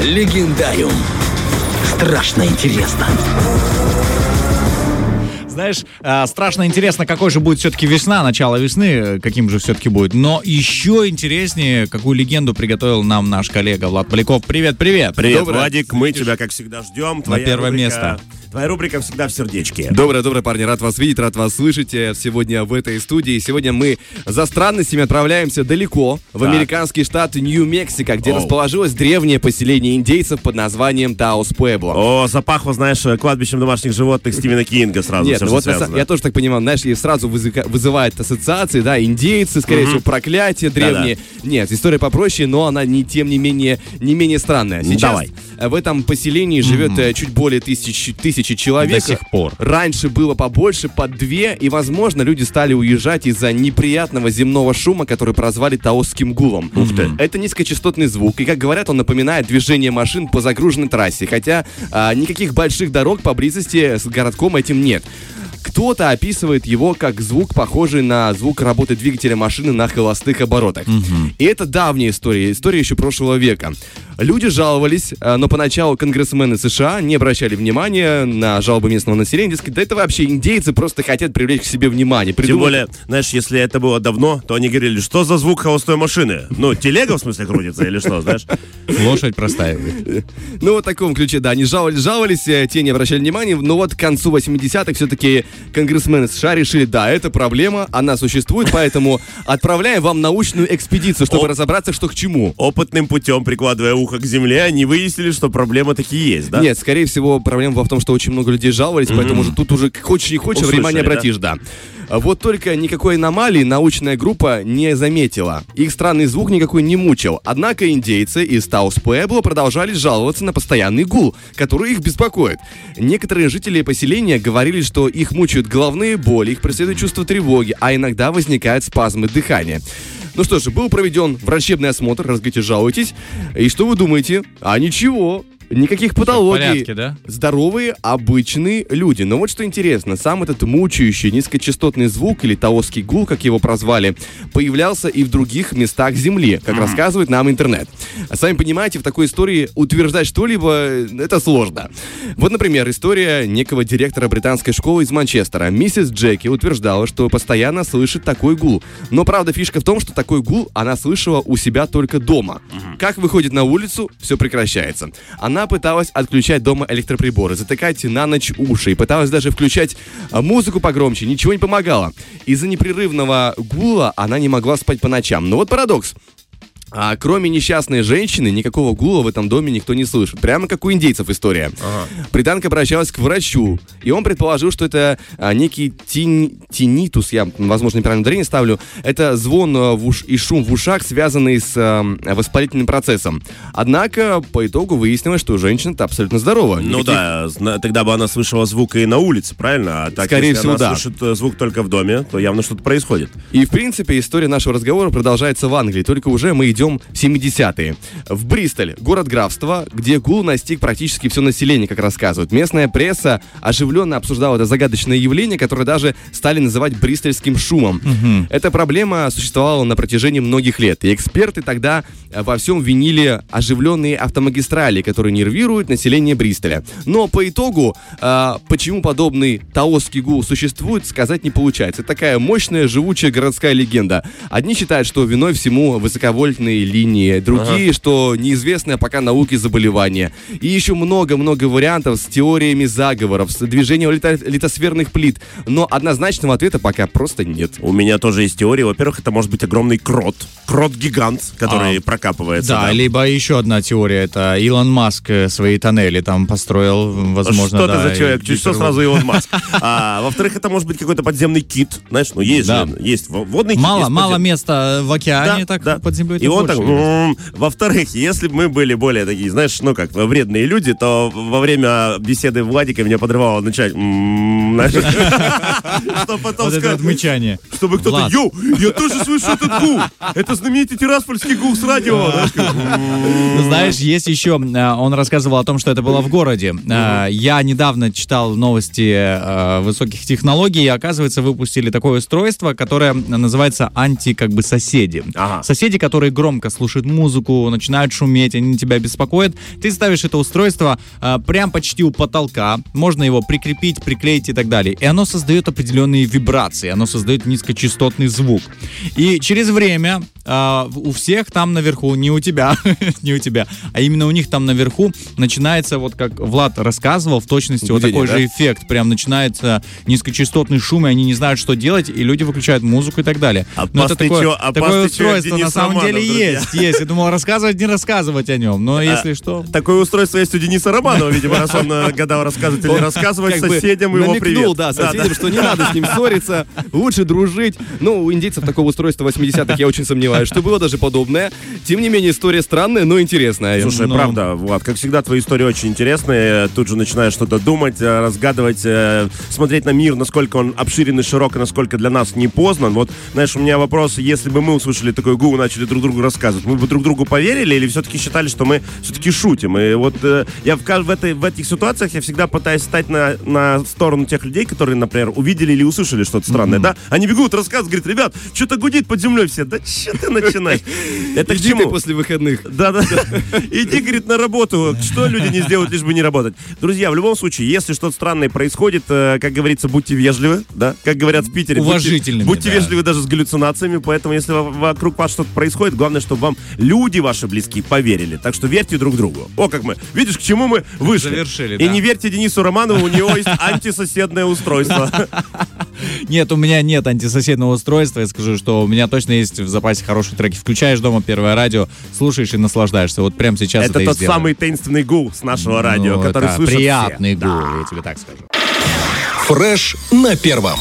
Легендариум. Страшно интересно. Знаешь, э, страшно интересно, какой же будет все-таки весна, начало весны, каким же все-таки будет. Но еще интереснее, какую легенду приготовил нам наш коллега Влад Поляков. Привет, привет. Привет, Доброе. Владик, мы тебя, как всегда, ждем. Твоя первое рубрика- место. Твоя рубрика всегда в сердечке. Доброе, доброе, парни, рад вас видеть, рад вас слышать э, сегодня в этой студии. Сегодня мы за странностями отправляемся далеко, в Так. американский штат Нью-Мексико, где Оу. расположилось древнее поселение индейцев под названием Таос Пуэбло. О, запахло, знаешь, кладбищем домашних животных Стивена Кинга сразу. Нет, что вот связано. я тоже так понимаю, знаешь, и сразу вызывает ассоциации, да, индейцы, скорее всего, проклятие древние. Нет, история попроще, но она не тем не менее не менее странная. Сейчас Давай. в этом поселении живет э, чуть более тысячи, тысячи человек. До сих пор. Раньше было побольше, по две, и, возможно, люди стали уезжать из-за неприятного земного шума, который прозвали таосским гулом. Ух ты. Это низкочастотный звук, и, как говорят, он напоминает движение машин по загруженной трассе, хотя а, никаких больших дорог поблизости с городком этим нет. Кто-то описывает его как звук, похожий на звук работы двигателя машины на холостых оборотах. И это давняя история, история еще прошлого века. Люди жаловались, э, но поначалу конгрессмены США не обращали внимания на жалобы местного населения. Дескать, да это вообще индейцы просто хотят привлечь к себе внимание. Тем Придумали- более, знаешь, если это было давно, то они говорили, что за звук холостой машины? Ну, телега, в смысле, крутится или что, знаешь? Лошадь простая. Ну, вот в таком ключе, да, они жаловались, жаловались, э, те не обращали внимания, но вот к концу 80-х все-таки конгрессмены США решили, да, это проблема, она существует, поэтому отправляем вам научную экспедицию, чтобы О. разобраться, что к чему. Опытным путем, прикладывая ухо к земле, они выяснили, что проблема таки есть, да? Нет, скорее всего, проблема в том, что очень много людей жаловались, поэтому уже тут уже хочешь не хочешь, Услышали, внимание обратишь, да. Вот только никакой аномалии научная группа не заметила. Их странный звук никакой не мучил. Однако индейцы из Таус Пуэбло продолжали жаловаться на постоянный гул, который их беспокоит. Некоторые жители поселения говорили, что их мучают головные боли, их преследует чувство тревоги, а иногда возникают спазмы дыхания. Ну что ж, был проведен врачебный осмотр, разгите, жалуйтесь. И что вы думаете? А ничего. Никаких патологий. порядке, да? Здоровые, обычные люди. Но вот что интересно, сам этот мучающий низкочастотный звук, или таосский гул, как его прозвали, появлялся и в других местах Земли, как рассказывает нам интернет. А сами понимаете, в такой истории утверждать что-либо это сложно. Вот, например, история некого директора британской школы из Манчестера. Миссис Джеки утверждала, что постоянно слышит такой гул. Но правда фишка в том, что такой гул она слышала у себя только дома. Как выходит на улицу, все прекращается. Она пыталась отключать дома электроприборы, затыкать на ночь уши и пыталась даже включать а, музыку погромче. Ничего не помогало. Из-за непрерывного гула она не могла спать по ночам. Но вот парадокс. А кроме несчастной женщины, никакого гула в этом доме никто не слышит. Прямо как у индейцев история. Британка обращалась к врачу, и он предположил, что это а, некий тин- тинитус, я, возможно, неправильно ударение ставлю. Это звон а, в уш- и шум в ушах, связанный с а, воспалительным процессом. Однако, по итогу выяснилось, что женщина-то абсолютно здорова. Ну Никаких- да, зна- тогда бы она слышала звук и на улице, правильно? А так, Скорее если всего, она да. слышит э, звук только в доме, то явно что-то происходит. И, в принципе, история нашего разговора продолжается в Англии, только уже мы идем в 70-е. В Бристоле, город графства, где гул настиг практически все население, как рассказывают. Местная пресса оживленно обсуждала это загадочное явление, которое даже стали называть бристольским шумом. Эта проблема существовала на протяжении многих лет, и эксперты тогда э, во всем винили оживленные автомагистрали, которые нервируют население Бристоля. Но по итогу, э, почему подобный таосский гул существует, сказать не получается. Это такая мощная, живучая городская легенда. Одни считают, что виной всему высоковольтные линии, другие, что неизвестное пока науке заболевание. И еще много-много вариантов с теориями заговоров, с движением лито- литосферных плит. Но однозначного ответа пока просто нет. У меня тоже есть теория. Во-первых, это может быть огромный крот. Крот-гигант, который А, прокапывается. Да, либо еще одна теория, это Илон Маск э, свои тоннели там построил, возможно, что да. ты за человек? Чуть что сразу Илон Маск. А, во-вторых, это может быть какой-то подземный кит. Знаешь, ну есть Да. же, есть водный кит. Мало, есть мало места в океане, так под землей И он так... м, Во-вторых, если бы мы были более такие, знаешь, ну как, вредные люди, то во время беседы Владика меня подрывало начать... Вот это сказать, вот мычание. чтобы кто-то, йоу, я тоже слышу этот гул. Это знаменитый тираспольский гул с радио знаешь, Ну, Знаешь, есть еще, э, он рассказывал о том, что это было в городе. Э, Я недавно читал новости э, высоких технологий, и оказывается, выпустили такое устройство, которое называется анти, как бы, соседи. Соседи, которые громко слушают музыку, начинают шуметь, они тебя беспокоят. Ты ставишь это устройство э, прям почти у потолка, можно его прикрепить, приклеить и так далее. И оно создает определенные вибрации, оно создает низкочастотный звук. И через время э, у всех там наверху, не у тебя, не у тебя, а именно у них там наверху начинается, вот как Влад рассказывал, в точности вот Гудение, такой же эффект. Прям начинается низкочастотный шум, и они не знают, что делать, и люди выключают музыку и так далее. А Но это такое, чё- а такое пастырь чё, устройство на самом деле? Есть, есть. Я думал, рассказывать, не рассказывать о нем. Но если что... Такое устройство есть у Дениса Романова, видимо, раз он э, гадал, рассказывать или рассказывать соседям его привет. да, соседям, что не надо с ним ссориться, лучше дружить. Ну, у индейцев такого устройства 80-х я очень сомневаюсь, что было даже подобное. Тем не менее, история странная, но интересная. Слушай, правда, Влад, как всегда, твои истории очень интересные. Тут же начинаешь что-то думать, э, разгадывать, э, смотреть на мир, насколько он обширен и широк, и насколько для нас не познан. Вот, знаешь, у меня вопрос, если бы мы услышали такой гул и начали друг другу рассказывать, мы бы друг другу поверили или все-таки считали, что мы все-таки шутим? И вот э, я в, в, этой, в этих ситуациях я всегда пытаюсь стать на, на сторону тех людей, которые, например, увидели или услышали что-то странное, да? Они бегут, рассказывают, говорят, ребят, что-то гудит под землей все. Да что ты начинаешь? Это к Иди ты чему? после выходных. Да, да, да. Иди, говорит, на работу. Что люди не сделают, лишь бы не работать. Друзья, в любом случае, если что-то странное происходит, э, как говорится, будьте вежливы, да? Как говорят в Питере. Уважительными, Будьте, да. вежливы даже с галлюцинациями, поэтому если во- вокруг вас что-то происходит, главное, чтобы вам люди ваши близкие поверили. Так что верьте друг другу. О, как мы. Видишь, к чему мы вышли. Завершили, И да. не верьте Денису Романову, у него есть антисоседное устройство. Нет, у меня нет антисоседного устройства. Я скажу, что у меня точно есть в запасе хорошие треки. Включаешь дома первое радио, слушаешь и наслаждаешься. Вот прямо сейчас это, Это тот самый таинственный гул с нашего радио, Ну, который это слышат все. приятный гул, я тебе так скажу. Фреш на первом.